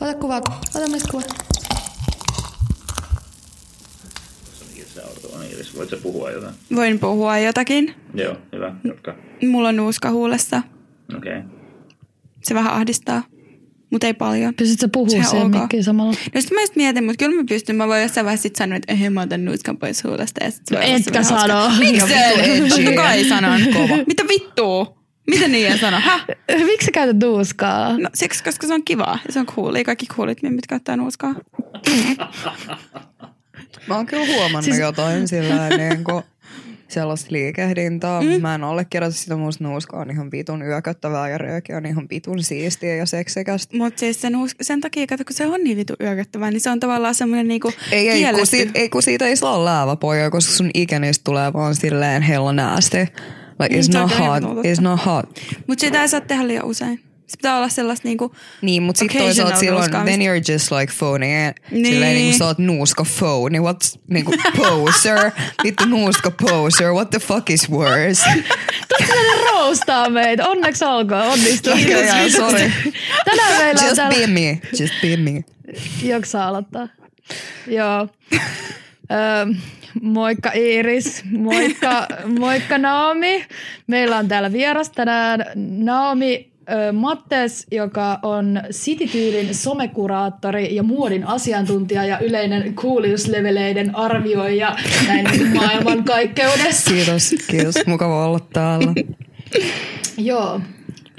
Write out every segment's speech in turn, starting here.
Ota kuva, ota myös kuva. Iris, voit sä puhua jotain? Voin puhua jotakin. Joo, hyvä, jatka. Mulla on nuuska huulessa. Okei. Okay. Se vähän ahdistaa, mutta ei paljon. Pystytkö puhua siihen mikkiin samalla? No sit mä just mietin, mutta kyllä mä pystyn. Mä voin jossain vaiheessa sit sanoa, että ei mä otan nuuskan pois huulesta. Ja sit olla Etkä sano. Miksei? Totta kai sanon. Mitä vittua? Mitä niin en sano? Häh? Miksi sä käytät nuuskaa? No siksi, koska se on kivaa ja se on cool. Kaikki coolit mimit käyttää nuuskaa. Mä oon kyllä huomannut siis... jotain sillä niin kuin sellaista liikehdintää. Mm. Mä en allekirjoita sitä, musta nuuska on ihan vitun yököttävää ja rööki on ihan vitun siistiä ja seksikästä. Mutta siis sen, uus- sen takia, kato, kun se on niin vitu yökättävää, niin se on tavallaan semmoinen niinku Ei, ei, kun siitä, ei, kun siitä ei saa lääväpoja, koska sun ikenistä tulee vaan silleen hella nasty. Like, it's se on not hot. It's not hot. Mutta sitä ei saa tehdä liian usein. Se pitää olla sellaista niinku, Niin, mutta sitten toisaalta silloin, then you're just like phony. Niin. Niin. Silleen niin kuin sä oot nuuska phony. What's niinku poser? Vittu nuuska poser. What the fuck is worse? Ne roustaa meitä. Onneksi olkoon. Onnistuu. Okei, jaa, sorry. Tänään meillä on Just täällä... be me. Just be me. Jaksaa aloittaa. Joo. Öö, moikka Iiris, moikka, moikka Naomi. Meillä on täällä vieras tänään Naomi Mattes, joka on Citytyylin somekuraattori ja muodin asiantuntija ja yleinen kuuliusleveleiden arvioija näin maailmankaikkeudessa. Kiitos, kiitos. Mukava olla täällä. Joo.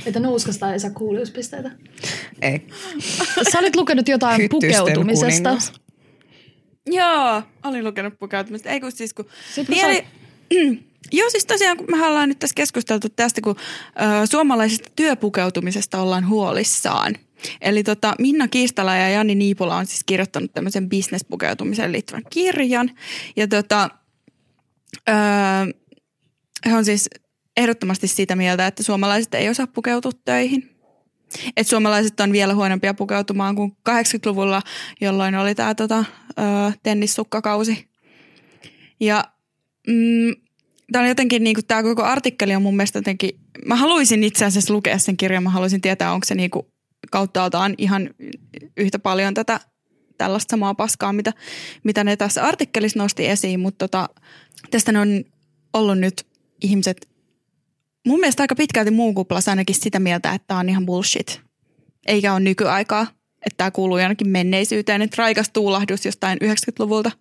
Että nuuskasta ei saa kuuliuspisteitä. Ei. Sä olit lukenut jotain Hyttysten pukeutumisesta. kuningas. Joo, olin lukenut pukeutumista. Ei kun siis kun... Sitten kun Niin, sä eli, joo, siis tosiaan kun me ollaan nyt tässä keskusteltu tästä, kun ö, suomalaisesta työpukeutumisesta ollaan huolissaan. Eli tota, Minna Kiistala ja Jani Niipula on siis kirjoittanut tämmöisen bisnespukeutumiseen liittyvän kirjan. Ja tota, ö, he on siis ehdottomasti sitä mieltä, että suomalaiset ei osaa pukeutua töihin. Että suomalaiset on vielä huonompia pukeutumaan kuin 80-luvulla, jolloin oli tämä tota, tennissukkakausi. Ja mm, on jotenkin, niin tämä koko artikkeli on mun mielestä jotenkin, mä haluaisin itse asiassa lukea sen kirjan, mä haluaisin tietää, onko se niin kuin kauttaaltaan ihan yhtä paljon tätä tällaista samaa paskaa, mitä, mitä ne tässä artikkelissa nosti esiin, mutta tota, tästä ne on ollut nyt ihmiset mun mielestä aika pitkälti muun kuplassa ainakin sitä mieltä, että tämä on ihan bullshit. Eikä ole nykyaikaa, että tämä kuuluu jonnekin menneisyyteen, että raikas tuulahdus jostain 90-luvulta.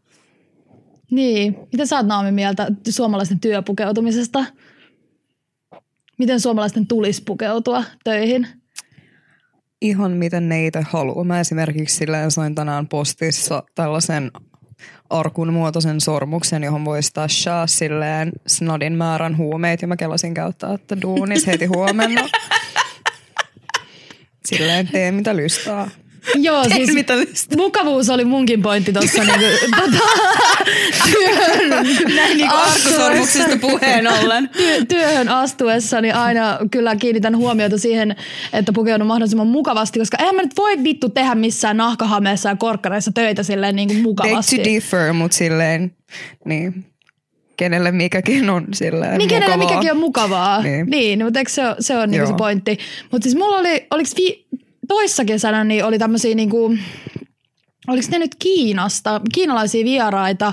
Niin. Miten sä oot Naomi mieltä suomalaisten työpukeutumisesta? Miten suomalaisten tulisi pukeutua töihin? Ihan miten ne itse haluaa. Mä esimerkiksi silleen sain tänään postissa tällaisen arkun muotoisen sormuksen, johon voisi tashaa silleen snodin määrän huumeita ja mä kelasin käyttää, että duunis heti huomenna. Silleen tee mitä lystää. Joo, siis mitä listaa? mukavuus oli munkin pointti tuossa niinku, tota, työhön, Näin niin arkusormuksista puheen ollen. työ, työhön astuessani aina kyllä kiinnitän huomiota siihen, että pukeudun mahdollisimman mukavasti, koska eihän mä nyt voi vittu tehdä missään nahkahameessa ja korkkareissa töitä silleen niin kuin Beg mukavasti. to differ, mutta silleen, niin, kenelle mikäkin on silleen Niin kenelle mukavaa. mikäkin on mukavaa. Niin. Niin, niin mutta eikö se, se on niinku se pointti. Mutta siis mulla oli, oliko vi, toissa kesänä, niin oli tämmöisiä niinku, oliko ne nyt Kiinasta, kiinalaisia vieraita.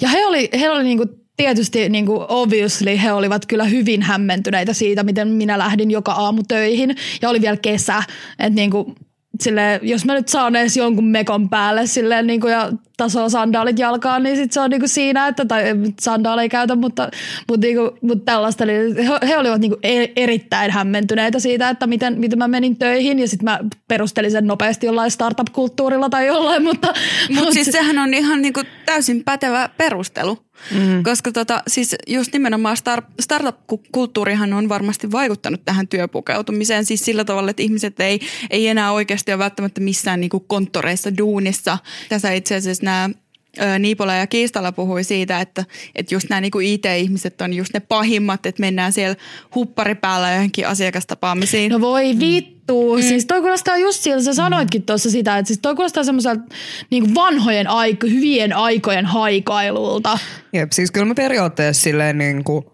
Ja he oli, he oli niinku tietysti niinku obviously he olivat kyllä hyvin hämmentyneitä siitä, miten minä lähdin joka aamu töihin. Ja oli vielä kesä, että niinku, sille, jos mä nyt saan edes jonkun mekon päälle silleen, niin kuin, ja tasolla sandaalit jalkaan, niin sit se on niin kuin siinä, että tai sandaaleja ei käytä, mutta, mutta, niin kuin, mutta tällaista. Eli he, he olivat niin kuin e- erittäin hämmentyneitä siitä, että miten, miten mä menin töihin ja sitten mä perustelin sen nopeasti jollain startup-kulttuurilla tai jollain, mutta, Mutta siis sehän on ihan niinku täysin pätevä perustelu. Mm. Koska tota, siis just nimenomaan star, startup-kulttuurihan on varmasti vaikuttanut tähän työpukeutumiseen. Siis sillä tavalla, että ihmiset ei, ei enää oikeasti ole välttämättä missään niinku konttoreissa duunissa. Tässä itse asiassa nämä Niipola ja Kiistala puhui siitä, että, että just nämä niinku IT-ihmiset on just ne pahimmat, että mennään siellä huppari päällä johonkin asiakastapaamisiin. No voi vittu. Mm. Siis toi kuulostaa just siltä, sä sanoitkin tuossa sitä, että siis toi kuulostaa semmoiselta niin vanhojen aiko, hyvien aikojen haikailulta. Jep, siis kyllä mä periaatteessa silleen niin kuin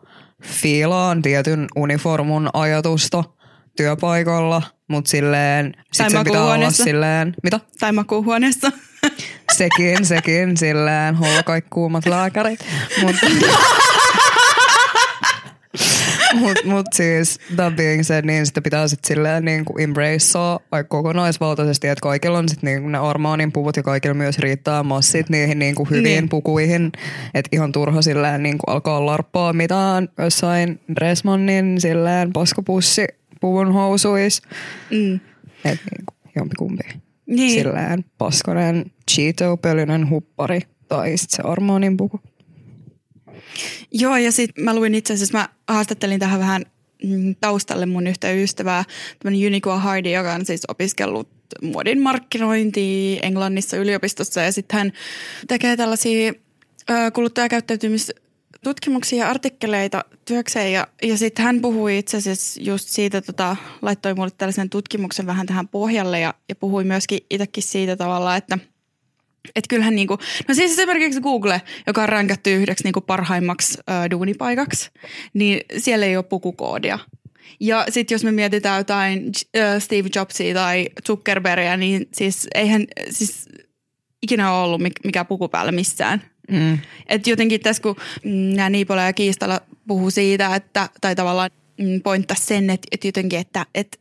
fiilaan tietyn uniformun ajatusta työpaikalla, mutta silleen sit Tai sen pitää olla makuuhuoneessa. silleen, mitä? Tai makuuhuoneessa. Sekin, sekin, silleen, holla kaikki kuumat lääkärit. Mutta mut, mut siis that being said, niin sitä pitää sitten silleen niin kuin embracea aika kokonaisvaltaisesti, että kaikilla on sitten niin ne Armaanin puvut ja kaikilla myös riittää massit niihin niin kuin hyviin Niin. pukuihin. Että ihan turha silleen niin kuin alkaa larppaa mitään jossain Dressmannin silleen paskapussi puvun housuis. Mm. Että niin kuin jompikumpi Niin. silleen paskanen Cheeto-pölyinen huppari tai sit se Armaanin puku. Joo, ja sitten mä luin itse asiassa, mä haastattelin tähän vähän mm, taustalle mun yhtä ystävää, tämmöinen Uniqua Hardy, joka on siis opiskellut muodin markkinointia Englannissa yliopistossa, ja sitten hän tekee tällaisia ö, kuluttajakäyttäytymistutkimuksia ja artikkeleita työkseen, ja, ja sitten hän puhui itse asiassa just siitä, tota, laittoi mulle tällaisen tutkimuksen vähän tähän pohjalle, ja, ja puhui myöskin itsekin siitä tavalla, että – että kyllähän niinku, no siis esimerkiksi Google, joka on rankattu yhdeksi niinku parhaimmaksi ö, duunipaikaksi, niin siellä ei ole pukukoodia. Ja sitten jos me mietitään jotain Steve Jobsia tai Zuckerbergia, niin siis eihän siis ikinä ole ollut mik- mikään puku päällä missään. Mm. Et jotenkin tässä kun nämä Niipola ja Kiistala puhuu siitä, että, tai tavallaan mm, pointtas sen, että, että jotenkin, että, että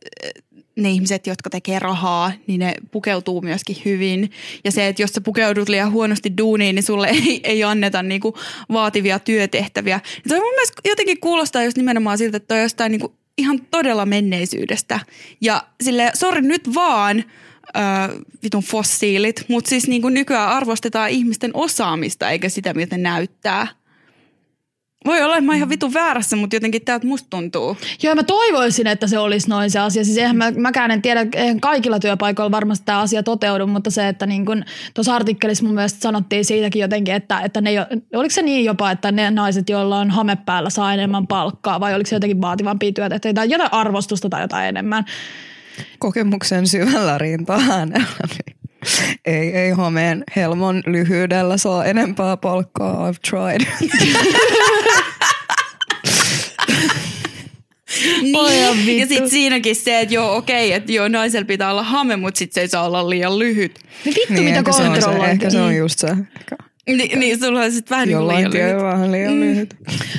ne ihmiset, jotka tekee rahaa, niin ne pukeutuu myöskin hyvin. Ja se, että jos sä pukeudut liian huonosti duuniin, niin sulle ei, ei anneta niinku vaativia työtehtäviä. Ja toi mun mielestä jotenkin kuulostaa just nimenomaan siltä, että toi on jostain niinku ihan todella menneisyydestä. Ja sille sori nyt vaan, ö, vitun fossiilit, mutta siis niinku nykyään arvostetaan ihmisten osaamista eikä sitä, miltä näyttää. Voi olla, että mä oon ihan vitun väärässä, mutta jotenkin täältä musta tuntuu. Joo, mä toivoisin, että se olisi noin se asia. Siis eihän mä, mäkään en tiedä, eihän kaikilla työpaikoilla varmasti tämä asia toteudu, mutta se, että niin kun tuossa artikkelissa mun mielestä sanottiin siitäkin jotenkin, että, että ne, oliko se niin jopa, että ne naiset, joilla on hame päällä, saa enemmän palkkaa vai oliko se jotenkin vaativampia työtehtäviä tai jotain arvostusta tai jotain enemmän. Kokemuksen syvällä rinta-äänellä. niin Ei, ei homeen helmon lyhyydellä saa enempää palkkaa. I've tried. Niin. Ja sitten siinäkin se, että joo okei, että joo naisella pitää olla hame, mutta sitten se ei saa olla liian lyhyt. Niin vittu, mitä on se, kontrollointi. ehkä se on just se. Ehkä Ni, niin sulla on sitten vähän niin kuin Jollain liian lyhyt. tiellä vähän liian lyhyt.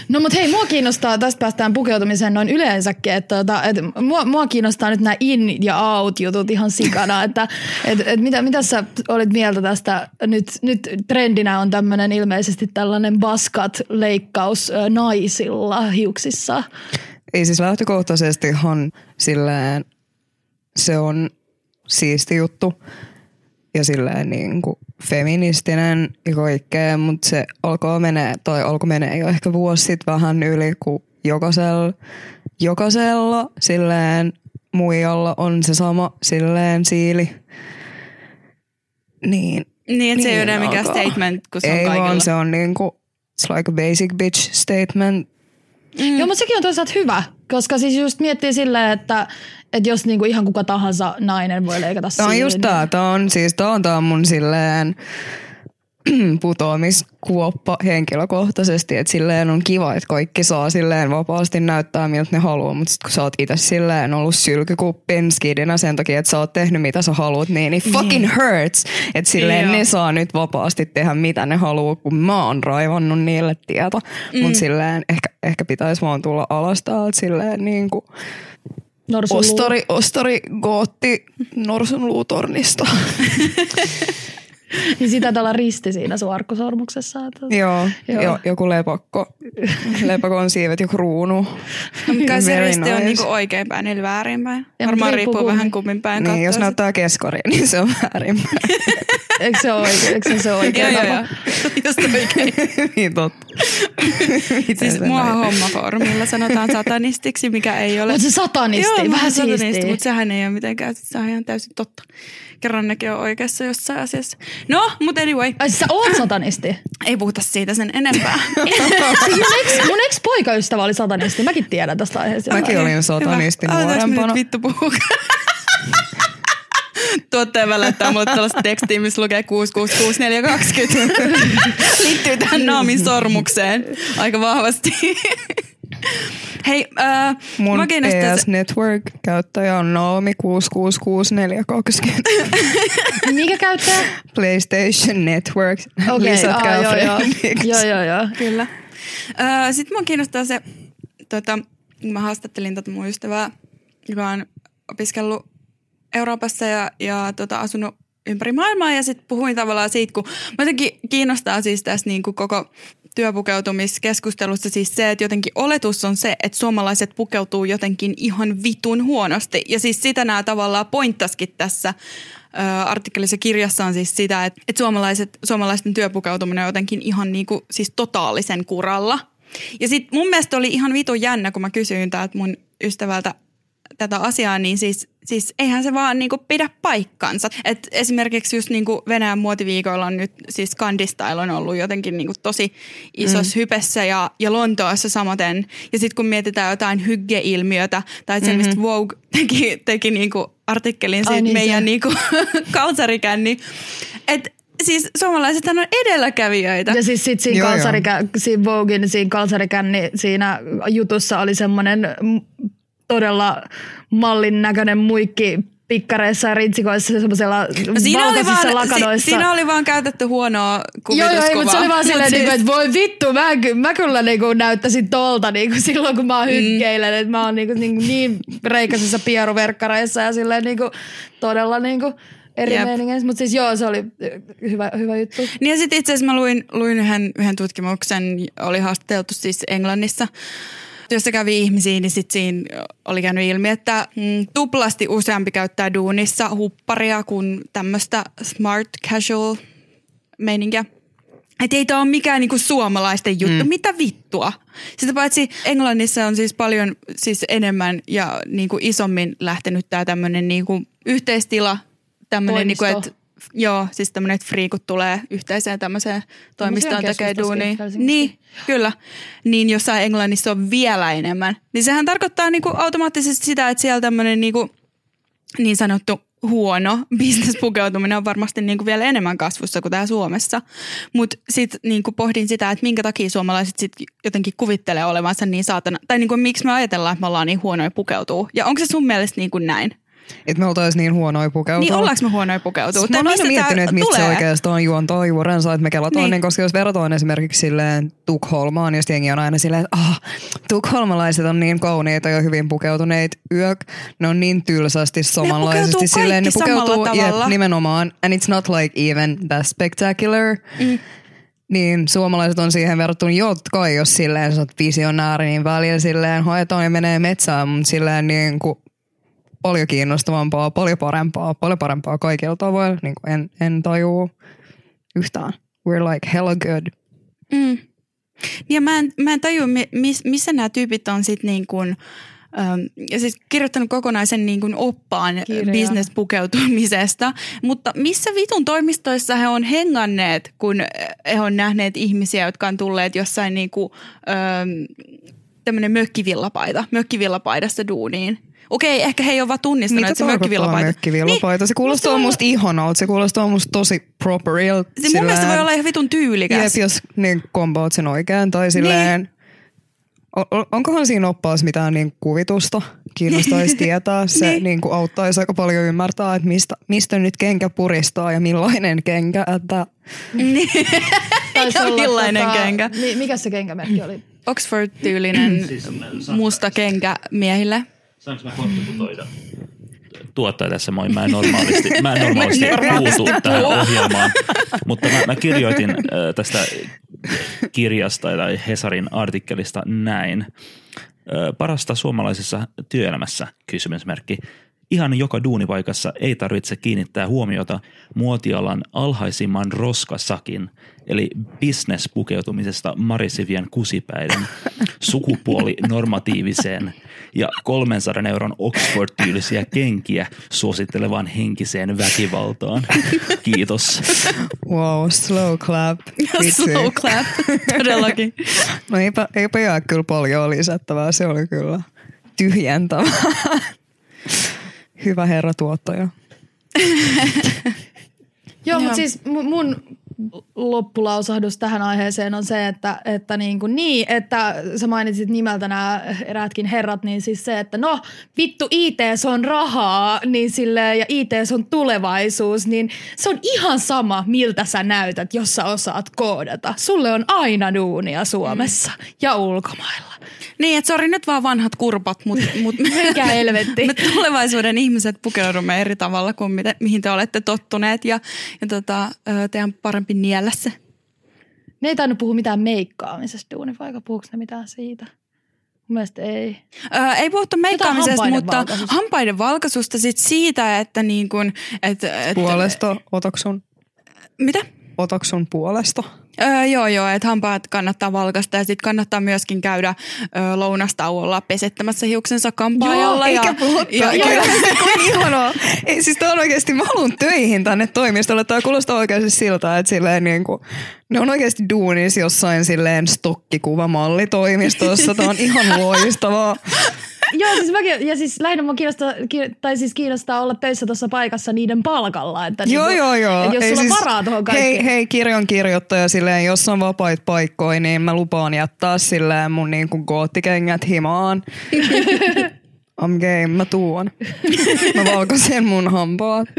No mutta hei, mua kiinnostaa, tästä päästään pukeutumiseen noin yleensäkin, että, että, että mua, mua kiinnostaa nyt nämä in ja out jutut ihan sikana, että että, että mitä, mitä sä olit mieltä tästä, nyt, nyt trendinä on tämmöinen ilmeisesti tällainen baskat leikkaus naisilla hiuksissa. Ei siis lähtökohtaisestihan silleen se on siisti juttu ja silleen niin kuin feministinen ja kaikkea, mutta se alkaa menee, tai alkoi menee jo ehkä vuosi sitten vähän yli, kun jokaisella, jokaisella silleen muijalla on se sama silleen siili. Niin. Niin, että se ei ole mikään statement, kun se on Ei kaikilla. vaan se on niinku, it's like a basic bitch statement. Mm. Joo, mutta sekin on toisaalta hyvä, koska siis just miettii silleen, että, että jos niinku ihan kuka tahansa nainen voi leikata Tää on just tää, tää on siis tää on, tää on mun silleen putoamiskuoppa henkilökohtaisesti, että silleen on kiva, että kaikki saa silleen vapaasti näyttää miltä ne haluaa, mutta sit kun sä oot itse silleen ollut sylkykuppin skidinä sen takia, että sä oot tehnyt mitä sä haluat, niin it fucking hurts, että silleen Joo. ne saa nyt vapaasti tehdä mitä ne haluaa, kun mä oon raivannut niille tieto, mm. mutta silleen ehkä, ehkä pitäisi vaan tulla alas täältä silleen niin kuin norsunluu. ostari, ostari, gootti, norsunluutornista. Niin sitä tällä risti siinä sun arkkusormuksessa. Että... Joo, Joo. Jo, joku lepakko. Lepakon siivet ja kruunu. No, Kai se risti on nice. niinku oikeinpäin, eli väärinpäin. Ja, Varmaan riippuu riippuu vähän kummin. kummin päin Niin, jos näyttää keskariin, niin se on väärin. Eikö se ole oikein, eikö se, ole oikein Joo, joo, tapa? joo. Just oikein. niin totta. Siis mua hommafoorumilla sanotaan satanistiksi, mikä ei ole. Mutta se satanisti, Joo, vähän vähän satanisti, siistiä. mutta sehän ei ole mitenkään, se on ihan täysin totta. Kerran nekin on oikeassa jossain asiassa. No, mutta anyway, Ai siis sä oot satanisti. ei puhuta siitä sen enempää. Siis mun, ex, mun ex-poikaystävä oli satanisti. Mäkin tiedän tästä aiheesta. Mäkin olin satanisti nuorempana. nyt vittu puhua. Tuottaja välättää mulle tällaista tekstiä, missä lukee 666420. Liittyy tähän Naamin sormukseen aika vahvasti. Hei, äh, Mun mä PS Network-käyttäjä on Naomi 666420. Mikä käyttää? PlayStation Network. Okei, Lisätkää aa, joo, joo. joo, joo, joo. Kyllä. Öö, Sitten mua kiinnostaa se, tota, kun mä haastattelin tota mun ystävää, joka on opiskellut Euroopassa ja, ja tota, asunut ympäri maailmaa ja sitten puhuin tavallaan siitä, kun jotenkin kiinnostaa siis tässä niin kuin koko työpukeutumiskeskustelussa siis se, että jotenkin oletus on se, että suomalaiset pukeutuu jotenkin ihan vitun huonosti. Ja siis sitä nämä tavallaan pointtaskin tässä ö, artikkelissa kirjassa on siis sitä, että, että suomalaiset, suomalaisten työpukeutuminen on jotenkin ihan niin kuin, siis totaalisen kuralla. Ja sitten mun mielestä oli ihan vitun jännä, kun mä kysyin täältä mun ystävältä tätä asiaa, niin siis, siis eihän se vaan niinku pidä paikkansa. Et esimerkiksi just niinku Venäjän muotiviikoilla on nyt siis Kandistyle on ollut jotenkin niinku tosi isossa mm. hypessä ja, ja Lontoossa samaten. Ja sitten kun mietitään jotain hygge-ilmiötä tai se, mistä Vogue teki, teki niinku artikkelin Ai siitä niin, meidän se. niinku kalsarikänni. Että siis suomalaisethan on edelläkävijöitä. Ja siis sit siinä, Joo, joo. kalsarikä, siinä Voguein, siinä kalsarikänni, siinä jutussa oli semmoinen mm, todella mallin näköinen muikki pikkareissa ja ritsikoissa semmoisella No siinä, oli valkoisissa vaan, lakanoissa. si, siinä oli vaan käytetty huonoa Joo, kuvituskuvaa. joo, mutta se oli vaan silleen, siis- siis... että voi vittu, mä, mä kyllä niinku näyttäisin tolta niinku silloin, kun mä Mm. hykkeilen, että mä oon niinku, niinku niin reikäisissä pieruverkkareissa ja silleen niinku, todella niinku eri Jep. meiningeissä. Mutta siis joo, se oli hyvä, hyvä juttu. Niin ja sitten itse asiassa mä luin, luin yhden, yhden tutkimuksen, oli haastateltu siis Englannissa, jossa kävi ihmisiä, niin sitten siinä oli käynyt ilmi, että mm, tuplasti useampi käyttää duunissa hupparia kuin tämmöistä smart casual meininkiä. Että ei tämä ole mikään niinku suomalaisten juttu. Mm. Mitä vittua? Sitä paitsi Englannissa on siis paljon siis enemmän ja niinku isommin lähtenyt tämä tämmöinen niinku yhteistila. Tämmöinen, niinku, että Joo, siis tämmöinen, että friikut tulee yhteiseen tämmöiseen toimistoon tekee duunia. Niin, kyllä. Niin jossain Englannissa on vielä enemmän. Niin sehän tarkoittaa niinku automaattisesti sitä, että siellä tämmöinen niinku niin sanottu huono bisnespukeutuminen on varmasti niinku vielä enemmän kasvussa kuin täällä Suomessa. Mutta sitten niinku pohdin sitä, että minkä takia suomalaiset sit jotenkin kuvittelee olevansa niin saatana, tai niinku miksi me ajatellaan, että me ollaan niin huonoja pukeutuu. Ja onko se sun mielestä niinku näin? Että me oltaisiin niin huonoja pukeutua. Niin ollaanko me huonoja pukeutuu? Siis Mä oon Tai aina miettinyt, että mistä se oikeastaan juontaa juurensa, että me kelataan, Niin. niin. koska jos verrataan esimerkiksi silleen Tukholmaan, jos jengi on aina silleen, että ah, tukholmalaiset on niin kauniita ja hyvin pukeutuneet yök, ne on niin tylsästi samanlaisesti pukeutuu silleen, ne pukeutuu jep, nimenomaan, and it's not like even that spectacular. Mm. Niin suomalaiset on siihen verrattuna, jotka jos silleen sä oot visionääri, niin välillä silleen haetaan ja menee metsään, mutta silleen niin kuin paljon kiinnostavampaa, paljon parempaa, paljon parempaa kaikilla tavoilla. Niin kuin en, en tajuu yhtään. We're like hella good. Mm. Ja mä en, mä en tajua, mi- miss, missä nämä tyypit on sitten niin kuin, ähm, ja siis kirjoittanut kokonaisen niin kuin oppaan Kirjan. business-pukeutumisesta, mutta missä vitun toimistoissa he on henganneet, kun he on nähneet ihmisiä, jotka on tulleet jossain niin kuin, ähm, tämmöinen mökkivillapaita, mökkivillapaidassa duuniin. Okei, ehkä he ei ole vaan tunnistanut, Mitä että se tarkoittaa mökkivillapaita. mökkivillapaita? Se kuulostaa musta on- musta ihanalta. Se kuulostaa musta tosi properilta. Se mun mielestä voi olla ihan vitun tyylikäs. Jep, jos niin kombaat sen oikein. Tai silleen, Niin. o- o- onkohan siinä oppaassa mitään niin kuvitusta? Kiinnostaisi tietää. Se Niin. niin. Niin kuin auttaisi aika paljon ymmärtää, että mistä, mistä nyt kenkä puristaa ja millainen kenkä. Että Niin. Ja millainen kenkä? Mi- mikä se kenkämerkki oli? Oxford-tyylinen Siis musta kenkä miehille. Saanko mä kontributoida? Tuottaja tässä moi, mä en normaalisti, mä en normaalisti puutu tähän ohjelmaan, mutta mä, mä kirjoitin äh, tästä kirjasta tai Hesarin artikkelista näin. Äh, parasta suomalaisessa työelämässä, kysymysmerkki. Ihan joka duunipaikassa ei tarvitse kiinnittää huomiota muotialan alhaisimman roskasakin, eli business-pukeutumisesta Marisivien kusipäiden sukupuoli normatiiviseen ja 300 euron Oxford-tyylisiä kenkiä suosittelevaan henkiseen väkivaltaan. Kiitos. Wow, slow clap. Vitsi. Slow clap, todellakin. No eipä, eipä jää kyllä paljon lisättävää, se oli kyllä tyhjentävää. Hyvä herra tuottaja. Joo, mutta siis mu- mun loppulausahdus tähän aiheeseen on se, että, että niin, kuin niin, että sä mainitsit nimeltä nämä eräätkin herrat, niin siis se, että no vittu IT on rahaa niin sille, ja IT on tulevaisuus, niin se on ihan sama, miltä sä näytät, jos sä osaat koodata. Sulle on aina duunia Suomessa mm. ja ulkomailla. Niin, että sori nyt vaan vanhat kurpat, mutta mut, Mikä helvetti. me tulevaisuuden ihmiset pukeudumme eri tavalla kuin mitä, mihin te olette tottuneet ja, ja tota, teidän parempi niellä se. Ne ei tainnut puhua mitään meikkaamisesta duunipaikka, puhuuko ne mitään siitä? Mun mielestä ei. Ö, ei puhuttu meikkaamisesta, hampaiden mutta valkaisusta. hampaiden valkaisusta sit siitä, että niin kun, et, et, Puolesta otoksun, Mitä? otoksun puolesta. Öö, joo, joo, että hampaat kannattaa valkasta ja sitten kannattaa myöskin käydä ö, lounastauolla pesettämässä hiuksensa kampaajalla. eikä ja, puhuttu. ja, Joo, ja, kuin ihanaa. Ei, siis tää on oikeasti, mä haluan töihin tänne toimistolle. Tää kuulostaa oikeasti siltä, että silleen niin kuin, ne on oikeasti duunis jossain silleen stokkikuvamallitoimistossa. Tää on ihan loistavaa. Joo, siis mäkin, ja siis lähinnä mua kiinnostaa, ki- tai siis kiinnostaa olla töissä tuossa paikassa niiden palkalla. Että Joo, niinku, joo, joo. Että jos Ei sulla siis- varaa tuohon kaikkeen. Hei, hei kirjan kirjoittaja silleen, jos on vapaita paikkoja, niin mä lupaan jättää silleen mun niinku goottikengät himaan. I'm game, mä tuon. Mä valkoisen mun hampaat.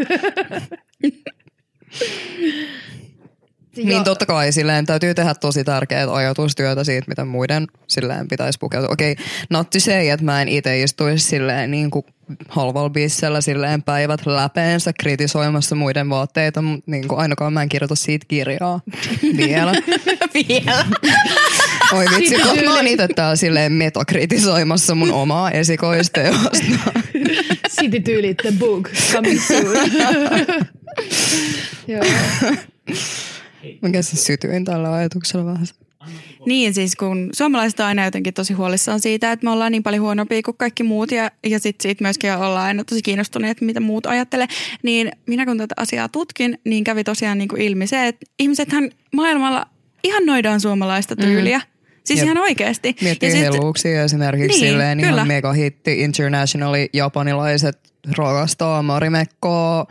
Joo. Niin totta kai silleen täytyy tehdä tosi tärkeää ajatustyötä siitä, mitä muiden silleen pitäisi pukeutua. Okei, okay, not to say, että mä en itse istuisi silleen niin kuin halvalla bissellä silleen päivät läpeensä kritisoimassa muiden vaatteita, mutta niin kuin ainakaan mä en kirjoita siitä kirjaa vielä. vielä. Oi vitsi, kun mä oon itse täällä silleen metakritisoimassa mun omaa esikoisteosta. City Tyylit the book coming soon. joo. Mikä se sytyin tällä ajatuksella vähän. Niin siis kun suomalaiset on aina jotenkin tosi huolissaan siitä, että me ollaan niin paljon huonompia kuin kaikki muut ja, ja sitten siitä myöskin ollaan aina tosi kiinnostuneet, mitä muut ajattelee. Niin minä kun tätä asiaa tutkin, niin kävi tosiaan niin kuin ilmi se, että ihmisethän maailmalla ihannoidaan suomalaista tyyliä. Mm. Siis Jep. ihan oikeasti. Miettii Ja ja sit- helluuksia esimerkiksi Niin, niin, silleen kyllä. ihan megahitti internationali japanilaiset rakastaa Marimekkoa,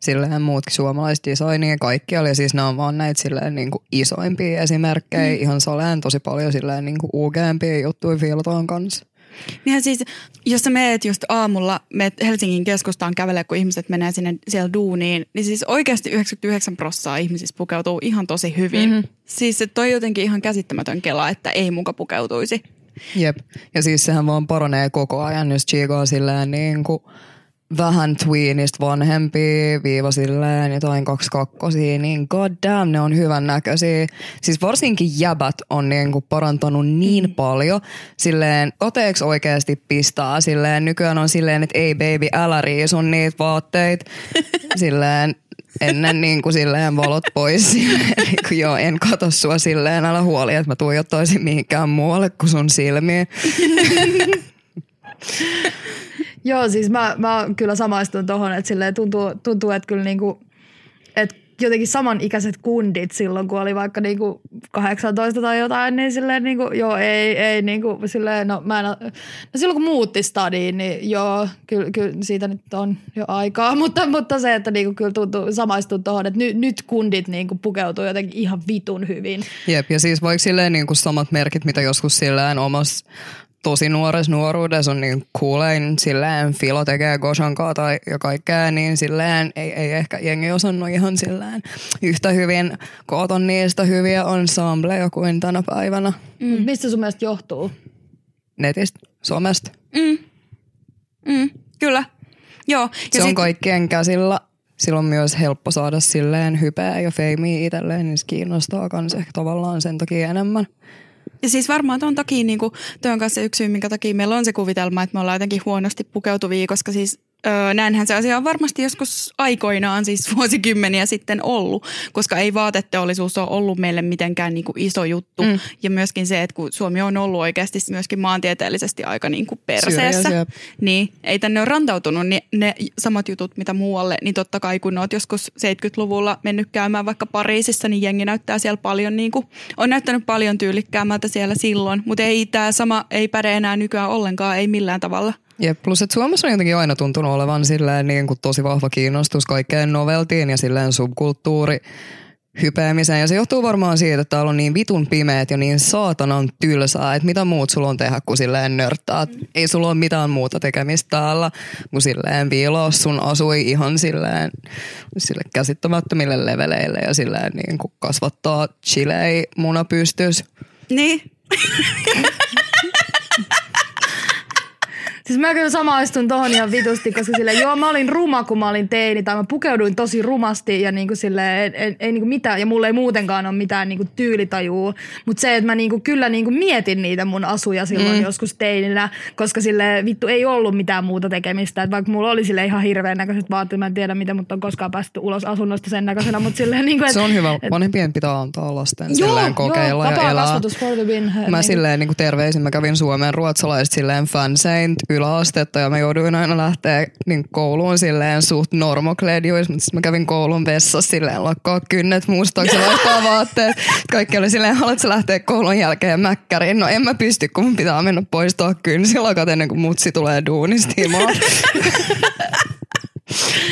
silleen muutkin suomalaiset designia kaikkialla ja siis nämä on vaan näitä silleen niin kuin isoimpia esimerkkejä, mm. ihan saleen tosi paljon silleen niin kuin UGmpia juttuja fiilataan kanssa. Niinhän siis, jos sä meet just aamulla, meet Helsingin keskustaan kävelee, kun ihmiset menee sinne siellä duuniin, niin siis oikeasti 99 prossaa ihmisistä pukeutuu ihan tosi hyvin. Mm-hmm. Siis se toi jotenkin ihan käsittämätön kela, että ei muka pukeutuisi. Jep, ja siis sehän vaan paranee koko ajan, jos chiikaa silleen niin kuin vähän tweenistä vanhempia, viiva silleen jotain kaksi kakkosia, niin god damn, ne on hyvän näköisiä. Siis varsinkin jäbät on niinku parantanut niin mm. paljon. Silleen koteeksi oikeasti pistää. Silleen nykyään on silleen, että ei baby, älä riisu niitä vaatteita. silleen ennen niin kuin silleen valot pois. Silleen, niin kuin, joo, en katso sua silleen, älä huoli, että mä tuijottaisin mihinkään muualle kuin sun silmiin. Joo, siis mä, mä kyllä samaistun tohon, että silleen tuntuu, tuntuu että kyllä niinku, että jotenkin samanikäiset kundit silloin, kun oli vaikka niinku 18 tai jotain, niin silleen niinku, joo, ei, ei niinku silleen, no mä en, no silloin kun muutti stadiin, niin joo, kyllä, kyllä siitä nyt on jo aikaa, mutta, mutta se, että niinku kyllä tuntuu, samaistun tohon, että nyt, nyt kundit niinku pukeutuu jotenkin ihan vitun hyvin. Jep, ja siis vaikka silleen niin kuin samat merkit, mitä joskus silleen omassa tosi nuoressa nuoruudessa on niin kuulein silleen Filo tekee Goshankaa tai ja kaikkea, niin silleen ei, ei ehkä jengi osannut ihan silleen yhtä hyvin koota niistä hyviä ensembleja kuin tänä päivänä Mm. Mistä sun mielestä johtuu? netistä, somesta. Mm. Mm, kyllä. Joo. Se on kaikkien käsillä. Silloin on myös helppo saada silleen hypeä ja feimiä itselleen, niin se kiinnostaa kans ehkä tavallaan sen takia enemmän. Ja siis varmaan tuon takia, niin kuin, on kanssa yksi syy, minkä takia meillä on se kuvitelma, että me ollaan jotenkin huonosti pukeutuvia, koska siis Öö, näinhän se asia on varmasti joskus aikoinaan, siis vuosikymmeniä sitten ollut, koska ei vaateteollisuus ole ollut meille mitenkään niin kuin iso juttu. Mm. Ja myöskin se, että kun Suomi on ollut oikeasti myöskin maantieteellisesti aika niin kuin perseessä, Syrjäisiä. niin ei tänne ole rantautunut ne, ne samat jutut, mitä muualle, niin totta kai kun oot joskus 70-luvulla mennyt käymään vaikka Pariisissa, niin jengi näyttää siellä paljon, niin kuin, on näyttänyt paljon tyylikkäämmältä siellä silloin, mutta ei tämä sama, ei päde enää nykyään ollenkaan, ei millään tavalla. Ja plus, että Suomessa on jotenkin aina tuntunut olevan silleen niin kuin tosi vahva kiinnostus kaikkeen noveltiin ja silleen subkulttuuri hypeämiseen. Ja se johtuu varmaan siitä, että täällä on niin vitun pimeät ja niin saatanan tylsää, että mitä muut sulla on tehdä kuin silleen nörttää. Ei sulla ole mitään muuta tekemistä täällä, kuin silleen viiloa sun asui ihan silleen sille käsittämättömille leveleille ja silleen niin kuin kasvattaa chilei munapystys. Niin, Siis mä kyllä samaistun tohon ihan vitusti, koska sille joo mä olin ruma, kun mä olin teini, tai mä pukeuduin tosi rumasti ja niinku sille ei, ei, ei niinku mitään, ja mulla ei muutenkaan ole mitään niinku tyylitajua. Mutta se, että mä niinku kyllä niinku mietin niitä mun asuja silloin mm. joskus teininä, koska sille vittu ei ollut mitään muuta tekemistä. Et vaikka mulla oli sille ihan hirveän näköiset vaatteet, mä en tiedä miten mut on koskaan päästy ulos asunnosta sen näköisenä, mutta silleen niinku, et, Se on hyvä. Vanhempien pitää antaa lasten silleen kokeilla joo, ja elää. kasvatus for the win. Mä Niinku- silleen niin terveisin, mä kävin Suomen ruotsalaiset silleen fansein yläastetta ja mä jouduin aina lähteä niin kouluun silleen suht normokledjuissa, mutta sitten mä kävin koulun vessassa silleen lakkaa kynnet mustaksi ja laittaa vaatteet. Kaikki oli silleen, haluatko lähteä koulun jälkeen mäkkäriin? No en mä pysty, kun mun pitää mennä poistaa kynsilakat ennen kuin mutsi tulee duunista himaan.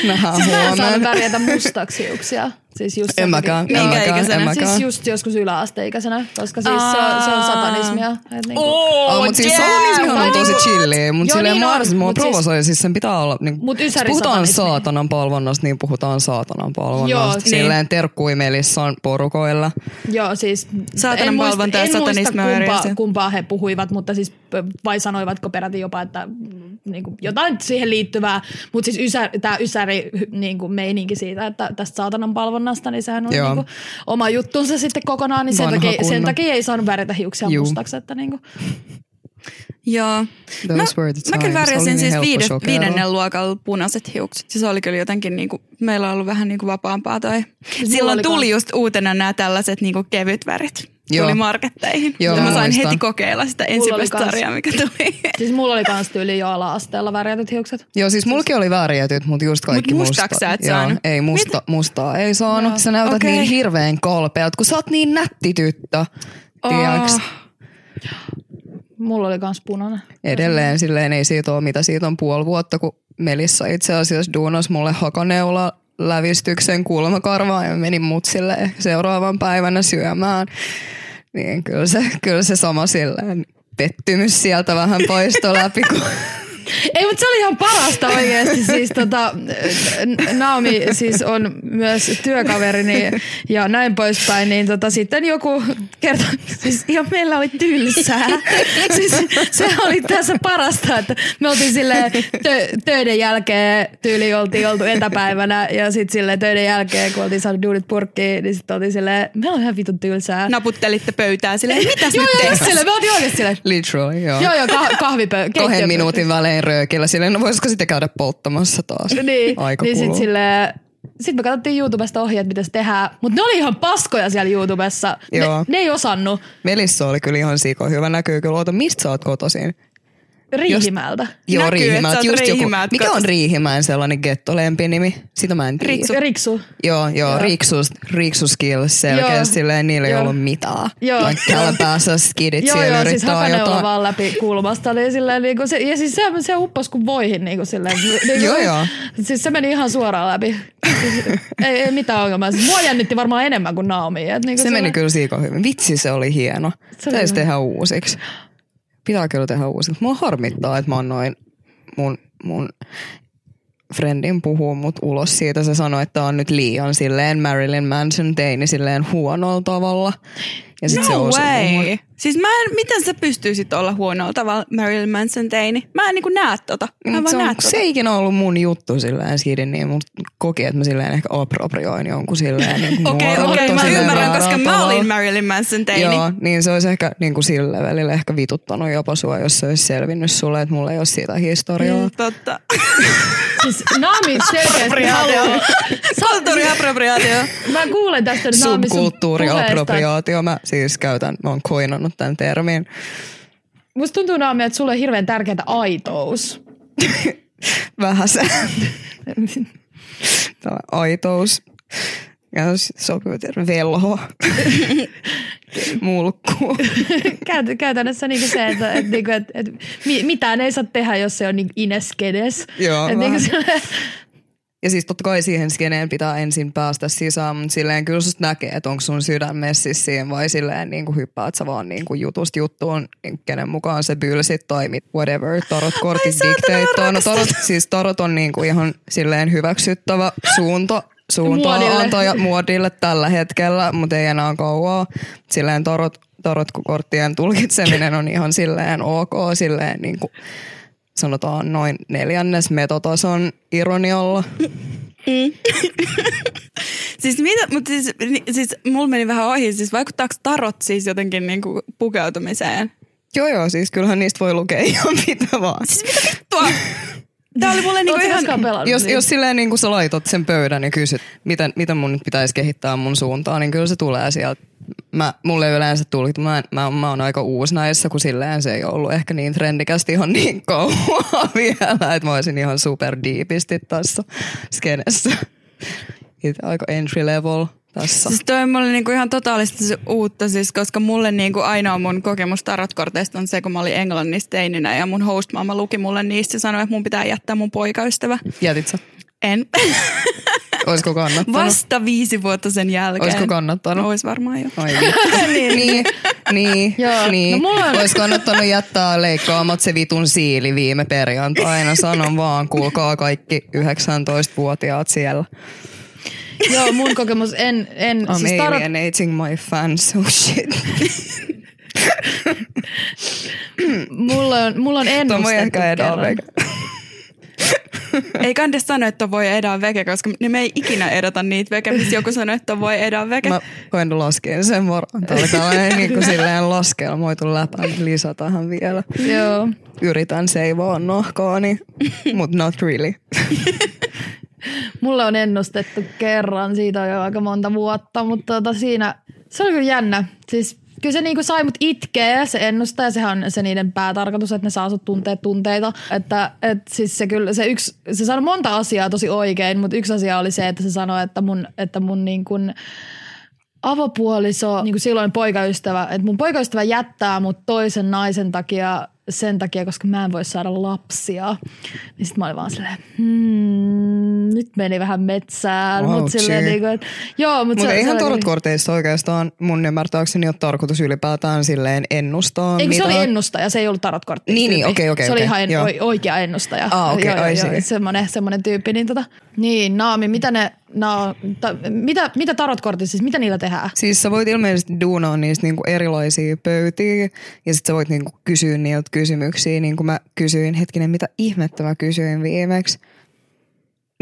Nähdään Siis mä en huomenna. mustaksi hiuksia. Siis just En mäkään, Minkä mäkään, ikäisenä? en mäkään. Siis just joskus yläasteikäisenä, koska siis se on, se on satanismia. Et niinku, Oh, Oh, mutta siis satanismihan on tosi chilliä, mutta silleen niin on, mua siis- provosoi, siis sen pitää olla, niin, Mut jos puhutaan ysärisatanismi. saatanan palvonnasta, niin puhutaan saatanan palvonnasta. Joo, niin. silleen terkkui Melissan porukoilla. Joo, siis Saatanan palvonta ja en muista satanismi on eri kumpaa, asia. kumpaa he puhuivat, mutta siis vai sanoivatko peräti jopa, että niin kuin jotain siihen liittyvää, mutta siis ysä, tämä ysäri niin kuin meininki siitä, että tästä saatanan palvonnasta, niin sehän on Joo. niin kuin oma juttunsa sitten kokonaan, niin sen Vanha takia, sen takia ei saanut värjätä hiuksia Juu. mustaksi, että niin kuin. Joo. Those Mä, were the mä kyllä värjäsin niin siis helppo viide, shokeerata. viidennen luokalla punaiset hiukset. Ja se oli kyllä jotenkin, niinku, meillä on ollut vähän niinku vapaampaa toi. Silloin tuli kans. just uutena nämä tällaiset niinku kevyt värit. Joo. Tuli marketteihin. Joo, ja mä sain muistan. heti kokeilla sitä ensimmäistä kans. sarjaa, mikä tuli. Siis mulla oli kans tyyli jo ala-asteella värjätyt hiukset. Joo, siis mulki oli vääriätyt, mutta just kaikki Mut musta. sä et Joo, saanut? ei musta, mustaa ei saanut. Joo. Sä näytät Okei. niin hirveän kalpealta, kun sä oot niin nätti tyttö. Oh. Mulla oli kans punainen. Edelleen silleen ei siitä ole, mitä siitä on puoli vuotta, kun Melissa itse asiassa duunas mulle hakaneula lävistyksen kulmakarvaan ja menin mutsille seuraavan päivänä syömään. Niin kyllä se, kyllä se sama silleen pettymys sieltä vähän poistoi läpi, kun Ei, mutta se oli ihan parasta oikeasti. Siis tota, Naomi siis on myös työkaverini ja näin poispäin. Niin tota, sitten joku kertoi, siis ihan meillä oli tylsää. Siis se oli tässä parasta, että me oltiin silleen tö- töiden jälkeen, tyyli oltiin oltu etäpäivänä ja sitten silleen töiden jälkeen, kun oltiin saanut duunit purkkiin, niin sitten oltiin silleen, meillä on ihan vitun tylsää. Naputtelitte pöytää silleen, mitäs joo, nyt joo, just tehtäis? silleen, me oltiin oikeasti silleen, literally, joo. joo, joo, kah- kahvipö, Kahden minuutin välein röökillä silleen, no voisiko sitten käydä polttamassa taas? Niin, Aika niin sit kuluu. sille, sit me katsottiin YouTubesta ohjeet, mitä se tehdään. Mutta ne oli ihan paskoja siellä YouTubessa. Ne, Joo. ne ei osannut Melissa oli kyllä ihan siko hyvä. Näkyy kyllä. Oota, mistä sä oot kotoisin? Riihimäeltä. Joo, Näkyy, oot Just joku, mikä on. Riihimäen sellainen gettolempinimi? Sitä mä en tiedä. Riksu. Riksu. Joo, joo, Joo. Riksus, Riksu skills selkeästi Joo. silleen, niillä ei Joo. ollut mitään. Joo. Vaikka täällä päässä skidit Joo, siellä joo, siis jotain. vaan läpi kulmasta. Niin silleen, niin kuin se, ja siis se, se uppos kuin voihin. Niin kuin silleen, niin kuin, Joo, joo. Siis se meni ihan suoraan läpi. Ei, ei mitään ongelmaa. Siis mua jännitti varmaan enemmän kuin Naomi. Et niin kuin Se meni silleen- kyllä siiko hyvin. Vitsi, se oli hieno. Se oli hyvä. tehdä uusiksi. Pitää kyllä tehdä uusiksi. Mua harmittaa, että mä annoin mun, mun friendin puhua mut ulos siitä. Se sanoi, että on nyt liian silleen Marilyn Manson teini silleen huonolla tavalla. Ja sit se No osui way. muhun. Siis mä en, miten sä pystyisit olla huonolla tavalla Marilyn Manson teini? Mä en niinku näe tota. Mä en vaan se, on, näe se tota. ei ikinä ollut mun juttu silleen skidin, niin mut koki, että mä silleen ehkä approprioin jonkun silleen niin Okei, nuoruutta okei, mä ymmärrän, koska mä olin Marilyn Manson teini. Joo, niin se olisi ehkä niin kuin sillä välillä ehkä vituttanut jopa sua, jos se olisi selvinnyt sulle, että mulla ei ole siitä historiaa. Mm, totta. Siis Naami selkeästi haluaa. Kulttuuriappropriaatio. Mä kuulen tästä nyt Naami sun puheesta. Subkulttuuriappropriaatio, mä siis käytän, mä oon koinannut tämän termin. Musta tuntuu Naami, että sulle on hirveän tärkeää aitous. Vähän se. Tämä aitous. Ja sopii termi velho. Mulkku. Käyt- Käytännössä niinku se, että et, niinku, et, et, mi- mitään ei saa tehdä, jos se on niinku ineskedes. Joo, Et niinku se, Ja siis totta kai siihen skeneen pitää ensin päästä sisään, mutta silleen kyllä susta näkee, että onko sun sydän messissä siihen vai silleen niin kuin hyppäät sä vaan niin kuin jutusta juttuun, niin kenen mukaan se bylsit tai mit, whatever, tarot kortit dictate. No tarot, siis tarot on niin kuin ihan silleen hyväksyttävä suunta, suuntaa Muodille. muodille tällä hetkellä, mutta ei enää kauaa. Silleen tarot, tarot-korttien tulkitseminen on ihan silleen ok, silleen niin kuin sanotaan noin neljännes metotason ironialla. Siis mitä, mutta siis, siis mulla meni vähän ohi, siis vaikuttaako tarot siis jotenkin niinku pukeutumiseen? Joo joo, siis kyllähän niistä voi lukea ihan mitä vaan. Siis mitä vittua? Tää oli mulle niinku ihan... pelannut Jos, niin? jos silleen niin kuin sä laitat sen pöydän ja kysyt, miten, miten mun nyt pitäisi kehittää mun suuntaan, niin kyllä se tulee sieltä. Mä, mulle ei yleensä tullut, mä, mä, mä oon aika uusi näissä, kun silleen se ei ollut ehkä niin trendikästi ihan niin kauan vielä, että mä olisin ihan super deepisti tässä skenessä. Itse aika entry level tässä. Siis toi on mulle niinku ihan totaalisesti se uutta, siis, koska mulle niinku ainoa mun kokemus tarotkorteista on se, kun mä olin Englannissa teininä ja mun hostmaama luki mulle niistä ja sanoi, että mun pitää jättää mun poikaystävä. Jätit sä? En. Olisiko kannattanut? Vasta viisi vuotta sen jälkeen. Olisiko kannattanut? Ois varmaan jo. Ai niin, niin, niin, Joo. niin. No mulla on- Olisi kannattanut jättää leikkaamat se vitun siili viime perjantaina. Sanon vaan, kuulkaa kaikki 19-vuotiaat siellä. Joo, mun kokemus en, en I'm siis tarot, alienating my fans, oh shit. mulla on, mulla on Tuo ennustettu voi ehkä edaa kerran. veke. Ei kande sano, että voi edaa veke, koska ne me ei ikinä edata niitä veke, missä joku sanoo, että voi edaa veke. Mä koen laskea sen varan. Tämä oli tällainen niin kuin silleen laskelmoitu läpä. Lisä tähän vielä. Joo. Yritän seivaa nahkaani, mutta not really. Mulle on ennustettu kerran, siitä on jo aika monta vuotta, mutta tota siinä, se oli kyllä jännä. Siis kyllä se niinku sai mut itkeä, se ennustaja, ja sehän on se niiden päätarkoitus, että ne saa sut tuntea tunteita. Että et siis se kyllä, se yksi, se sanoi monta asiaa tosi oikein, mutta yksi asia oli se, että se sanoi, että mun, että mun niin kuin, avopuoliso, niin kuin silloin poikaystävä, että mun poikaystävä jättää mut toisen naisen takia sen takia, koska mä en voi saada lapsia. Niin sit mä olin vaan silleen, hmm, nyt meni vähän metsään. Mut Ouchie. silleen niin kuin, että, joo, mut Mutta se, eihän se oli- tarotkorteissa oikeastaan mun ymmärtääkseni ole tarkoitus ylipäätään silleen ennustaa Eikö se mitään. oli ennustaja, se ei ollut tarotkortti. Niin, niin, okei, okei, Se oli okei, ihan joo. oi- oikea ennustaja. Ah, okei, joo, joo, joo, see. semmoinen, semmoinen tyyppi. Niin, tota, niin Naami, mitä ne, no, ta, mitä, mitä tarotkortit siis, mitä niillä tehdään? Siis sä voit ilmeisesti duunaa niistä niinku erilaisia pöytiä ja sit sä voit niinku kysyä niiltä kysymyksiä, niin kuin mä kysyin, hetkinen, mitä ihmettä mä kysyin viimeksi.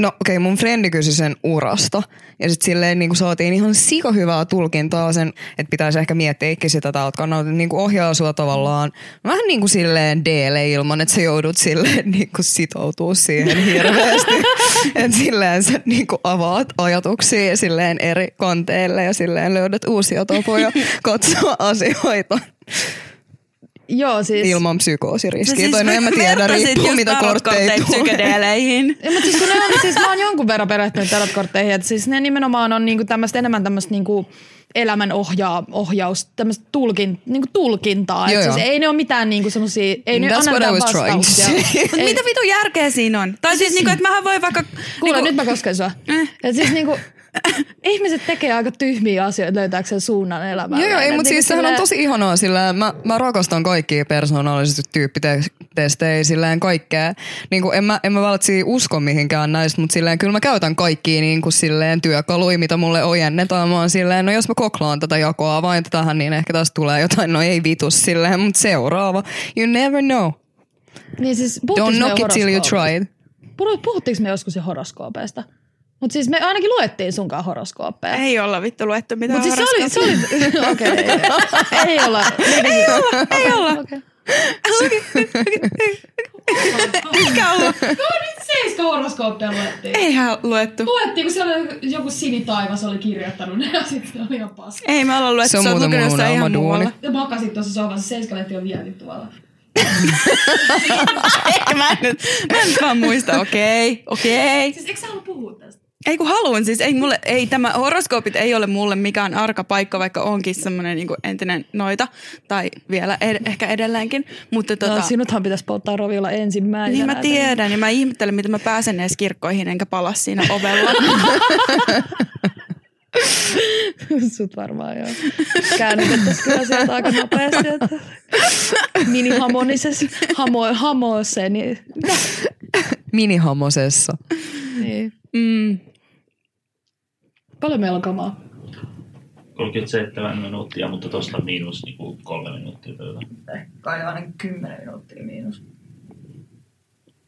No okei, okay, mun frendi kysyi sen urasta. Ja sitten silleen niin saatiin ihan sika hyvää tulkintaa sen, että pitäisi ehkä miettiä eikä sitä tältä kannalta, niin kuin ohjaa sua tavallaan vähän niin kuin silleen deele ilman, että sä joudut silleen niin kuin sitoutua siihen hirveästi. että silleen sä niin kuin avaat ajatuksia silleen eri kanteille ja silleen löydät uusia tapoja katsoa asioita Joo, siis... ilman psykoosiriskiä. Sä siis tai no en mä tiedä, riippuu mitä kortteja psykedeeleihin. Ja, mutta siis kun ne on, siis mä oon jonkun verran perehtynyt tarotkortteihin, että siis ne nimenomaan on niinku tämmöistä enemmän tämmöistä niinku elämän ohjaa, ohjaus, tämmöistä tulkin, niinku tulkintaa. Joo, Et siis joo. ei ne ole mitään niinku semmosia, ei ne anna mitään vastauksia. mitä vitu järkeä siinä on? Tai siis, niinku, että mähän voi vaikka... Kuule, niinku, nyt mä kosken sua. Eh. Et siis niinku, ihmiset tekee aika tyhmiä asioita löytääkseen suunnan elämään. Joo, joo, ei, mutta siis sehän on tosi ihanaa sillä mä, mä rakastan kaikkia persoonallisesti tyyppitestejä silleen kaikkea. Niin kuin en mä, en mä välttämättä usko mihinkään näistä, mutta silleen kyllä mä käytän kaikkia niin kuin silleen työkaluja, mitä mulle ojennetaan. Mä oon silleen, no jos mä koklaan tätä jakoa vain tähän, niin ehkä tästä tulee jotain, no ei vitus silleen, mutta seuraava. You never know. Niin siis, Don't knock it till you try it. Puhu- Puhuttiinko me joskus jo horoskoopeista? Mutta siis me ainakin luettiin sunkaan horoskooppeja. Ei olla vittu luettu mitään Mutta siis se oli, se oli, okei, okay, ei olla. Ei olla, ei olla. Okay. Eikä olla. No nyt seiska horoskooppia luettiin. Eihän luettu. Luettiin, kun siellä oli joku sinitaivas oli kirjoittanut ne ja sitten se oli ihan paska. Ei me olla luettu. Se on sä oot muuten mun ihan muualla. Ja makasit tuossa sohvassa, seiskalehti on vieläkin tuolla. Ehkä mä en nyt, mä en nyt vaan muista. Okei, okei. Siis eikö sä halua puhua tästä? Ei kun haluan, siis ei, mulle, ei tämä horoskoopit ei ole mulle mikään arka paikka, vaikka onkin semmoinen niin entinen noita, tai vielä ed- ehkä edelleenkin. Mutta tota, No, sinuthan pitäisi polttaa roviolla ensimmäisenä. niin mä tiedän, ja mä ihmettelen, miten mä pääsen edes kirkkoihin, enkä pala siinä ovella. Sut varmaan joo. Käännytettäisiin kyllä sieltä aika nopeasti. Että minihamonisessa, hamo, hamoseen, niin, Minihamosessa. niin. Mm. Paljon meillä on kamaa. 37 minuuttia, mutta tuosta miinus niin kuin kolme minuuttia pöydä. Kai aina 10 minuuttia miinus.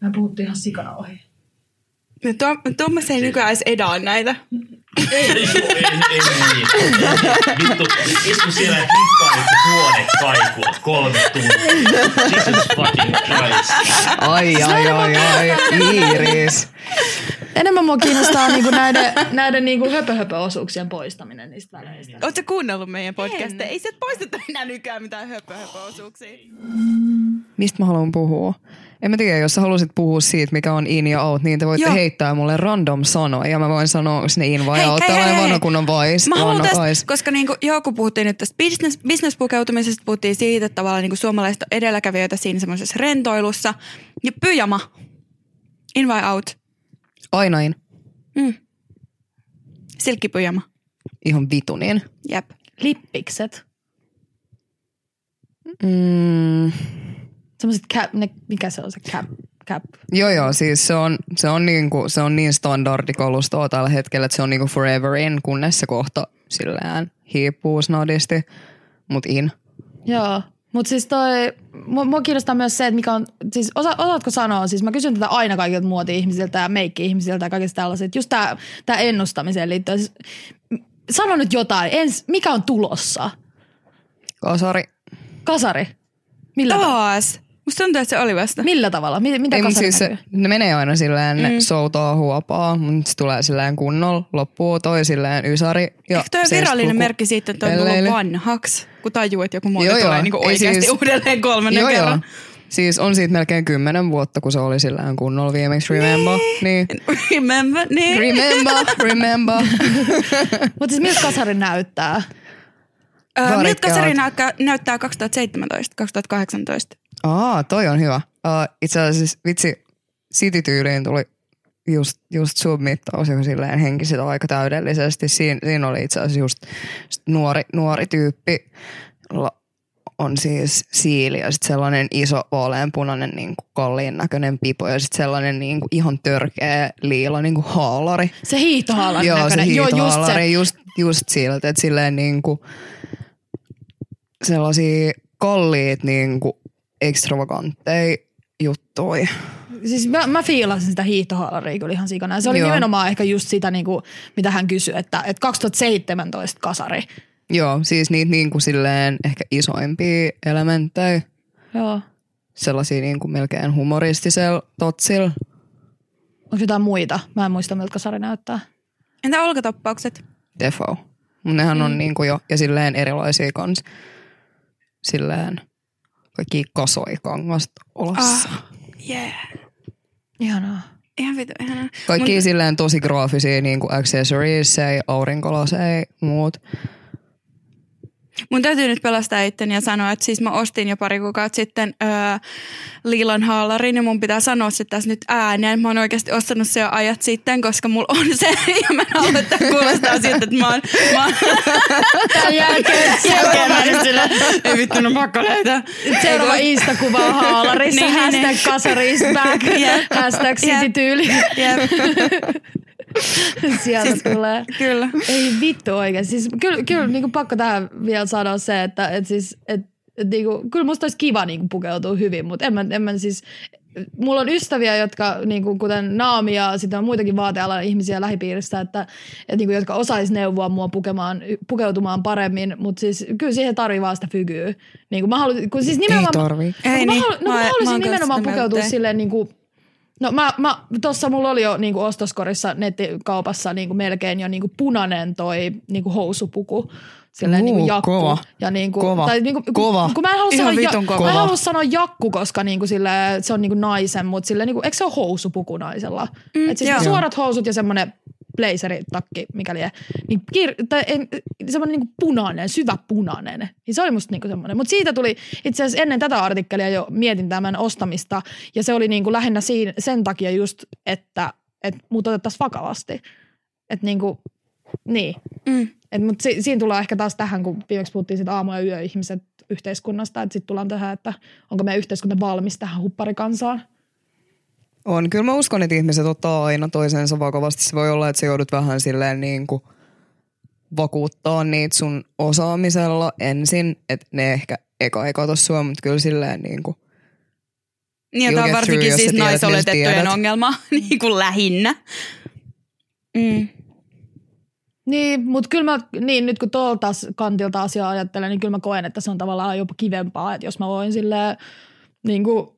Me puhuttiin ihan sikana ohi. Tuo, Tuomas ei nykyään edes edaa näitä. Ei, ei, ei, ei, Vittu, istu siellä ja hinkkaa nyt huone kaikua kolme tuntia. Jesus fucking Christ. Ai, ai, ai, ai, Iiris. Enemmän mua kiinnostaa niinku näiden, näiden niinku höpö-höpö-osuuksien poistaminen niistä väleistä. Oletko kuunnellut meidän podcasteja? Ei sieltä poisteta enää nykyään mitään höpö osuuksia Mistä mä haluan puhua? En mä tiedä, jos sä haluaisit puhua siitä, mikä on in ja out, niin te voitte Joo. heittää mulle random sanoja ja mä voin sanoa, onko ne in vai Hei, out. Tällainen vanha kunnon vais. Mä haluan tästä, vais. koska niinku, joo, kun puhuttiin nyt tästä business, business-pukeutumisesta, puhuttiin siitä, että tavallaan niinku suomalaiset edelläkävijöitä siinä semmoisessa rentoilussa. Ja pyjama. In vai out? Aina in. Mm. Silkkipyjama. Ihan vitunin. Jep. Lippikset. Mm, Semmoiset cap, ne, mikä se on se cap? cap. joo, joo, siis se on, se on, niinku, se on niin standardikalustoa tällä hetkellä, että se on niinku forever in, kunnes se kohta sillään hiipuu snadisti, mut in. Joo. Mutta siis toi, mua, mua kiinnostaa myös se, että mikä on, siis osa, osaatko sanoa, siis mä kysyn tätä aina kaikilta muoti-ihmisiltä ja meikki-ihmisiltä ja kaikista tällaiset, just tää, tää ennustamiseen liittyen. Siis, sano nyt jotain, ens, mikä on tulossa? Kasari. Kasari. Millä, ta- Taas. Musta tuntuu, että se oli vasta. millä tavalla? Mitä, mitä Ei, siis se, ne menee aina silleen, mm. ne soutaa huopaa, mutta se tulee silleen kunnolla, loppuu toi silleen ysäri. Ja Eikö toi on virallinen merkki siitä, että on tullut vanhaksi, kun tajuu, että joku muoti Joo, tulee joo. Ei oikeasti siis- uudelleen kolmannen Joo, joo. kerran. Siis on siitä melkein kymmenen vuotta, kun se oli silleen kunnolla viimeksi, remember? Niin. Remember? Niin. Remember, remember. Mutta siis miltä kasari näyttää? Öö, Miltä kasari näyttää, näyttää 2017, 2018? Aa, toi on hyvä. Uh, itse asiassa vitsi, City-tyyliin tuli just, just submittaus, joka silleen henki sitä aika täydellisesti. Siin, siinä oli itse asiassa just nuori, nuori tyyppi, jolla on siis siili ja sitten sellainen iso vaaleanpunainen niin kalliin näköinen pipo ja sitten sellainen niin kuin ihan törkeä liila niin kuin haalari. Se hiihtohaalan Joo, se näköinen. Joo, just se. just, just siltä, että silleen niin kuin sellaisia kalliit niin kuin ekstravagantteja juttuja. Siis mä, mä fiilasin sitä hiihtohaalaria kyllä ihan sikana. Ja se oli Joo. nimenomaan ehkä just sitä, niin kuin, mitä hän kysyi, että, että 2017 kasari. Joo, siis niitä niin kuin silleen ehkä isoimpia elementtejä, Joo. sellaisia niin kuin melkein humoristisella totsilla. Onko jotain muita? Mä en muista, miltä kasari näyttää. Entä olkatoppaukset? Defo. Nehän on niin kuin jo, ja silleen erilaisia kans. Silleen kaikki kasoi kangasta olassa. Ah, yeah. Ihanaa. Ihan vitu, ihanaa. Kaikki Mun- silleen tosi graafisia niin kuin accessories, aurinkolase, muut. Mun täytyy nyt pelastaa itteni ja sanoa, että siis mä ostin jo pari kuukautta sitten öö, liilan haalarin ja mun pitää sanoa se tässä nyt ääneen. Mä oon oikeasti ostanut se jo ajat sitten, koska mulla on se ja mä haluan, että kuulostaa siltä, että mä oon... Mä oon Tämän jälkeen Jälkeen silleen, ei vittu, no pakko löytää. seuraava Insta-kuva on haalarissa. Niin, niin, hashtag niin. kasari is back. Jep. Hashtag city tyyli. Sieltä tulee. kyllä. Ei vittu oikein. Siis kyllä, kyllä niin kuin pakko tähän vielä sanoa se, että et siis, et, et, niin kuin, kyllä musta olisi kiva niin kuin pukeutua hyvin, mutta en mä, en mä siis, mulla on ystäviä, jotka niin kuin, kuten Naami ja sitten on muitakin vaatealan ihmisiä lähipiirissä, että, että niin kuin, jotka osais neuvoa mua pukemaan, pukeutumaan paremmin, mutta siis kyllä siihen tarvii vaan sitä fygyä. Niin kuin mä haluan, kun siis nimenomaan, tarvii. No, Ei kun mä, niin. halu, no, mä, Mä- haluaisin mä nimenomaan pukeutua silleen niin kuin, No mä, mä tossa mulla oli jo niinku ostoskorissa nettikaupassa niinku melkein jo niinku punainen toi niinku housupuku. Silleen Uu, niinku jakku. kova. Ja niinku, Kova. Tai niinku, Kova. Kun mä en halua Ihan sanoa, vitun ja, kova. mä en halua sanoa jakku, koska niinku sille, se on niinku naisen, mutta sille niinku, eikö se ole housupuku naisella? Mm, Et siis joo. suorat housut ja semmoinen blazeritakki, mikäli ei. Niin kir- tai en, semmoinen niinku punainen, syvä punainen. Niin se oli musta niinku semmoinen. Mutta siitä tuli itse asiassa ennen tätä artikkelia jo mietin tämän ostamista. Ja se oli niinku lähinnä siinä, sen takia just, että et mut otettaisiin vakavasti. Että niinku, niin. Mm. Et, mut si- siinä tullaan ehkä taas tähän, kun viimeksi puhuttiin siitä aamu- ja yöihmiset yhteiskunnasta, että sitten tullaan tähän, että onko meidän yhteiskunta valmis tähän hupparikansaan. On. Kyllä mä uskon, että ihmiset ottaa aina toisensa vakavasti. Se voi olla, että sä joudut vähän silleen niin kuin vakuuttaa niitä sun osaamisella ensin, että ne ehkä eka ei kato sua, mutta kyllä silleen niin kuin Niin, ja tämä on varsinkin through, siis naisoletettujen ongelma niin kuin lähinnä. Mm. Niin, mutta kyllä mä, niin nyt kun tuolta kantilta asiaa ajattelen, niin kyllä mä koen, että se on tavallaan jopa kivempaa, että jos mä voin silleen niin kuin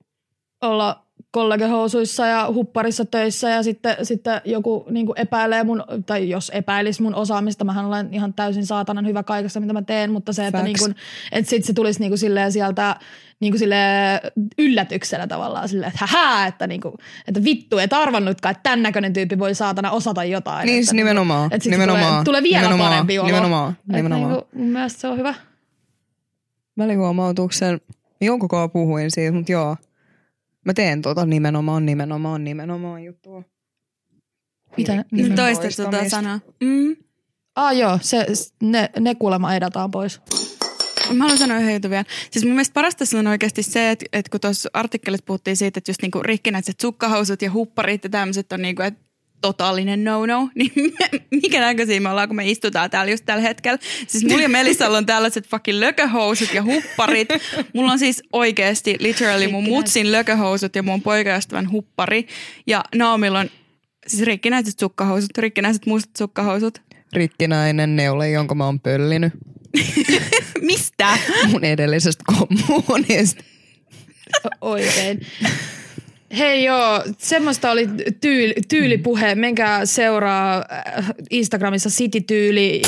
olla kollegehousuissa ja hupparissa töissä ja sitten, sitten joku niin kuin epäilee mun, tai jos epäilisi mun osaamista, mähän olen ihan täysin saatanan hyvä kaikessa, mitä mä teen, mutta se, että, niin kuin, että sit se tulisi niin kuin silleen sieltä niin kuin silleen yllätyksellä tavallaan silleen, että hähää, että, niin kuin, että vittu, et arvannutkaan, että tämän näköinen tyyppi voi saatana osata jotain. Niin, että, nimenomaan, Että sit nimenomaan, tulee, tulee vielä nimenomaan, parempi olo. nimenomaan, Että nimenomaan. Niin kuin, mun mielestä se on hyvä. välihuomautuksen. Jonkun kanssa puhuin siitä, mutta joo. Mä teen tota nimenomaan, nimenomaan, nimenomaan juttua. Mitä? Nyt Toistamista. toistettu tota sanaa. Mm. Ah joo, se, ne, ne kuulemma edataan pois. Mä haluan sanoa yhden jutun vielä. Siis mun mielestä parasta on oikeasti se, että, että kun tuossa artikkelissa puhuttiin siitä, että just niinku rikkinäiset sukkahousut ja hupparit ja tämmöiset on niinku, että totaalinen no-no, niin mikä näköisiä me ollaan, kun me istutaan täällä just tällä hetkellä. Siis mulla ja Melissalla on tällaiset fucking lököhousut ja hupparit. Mulla on siis oikeasti literally mun mutsin lököhousut ja mun poikaystävän huppari. Ja Naomilla on siis rikkinäiset sukkahousut, rikkinäiset mustat sukkahousut. Rikkinäinen neule, jonka mä oon pöllinyt Mistä? mun edellisestä kommunista. Oikein. Hei joo, semmoista oli tyyli, tyylipuhe. Menkää seuraa äh, Instagramissa City Tyyli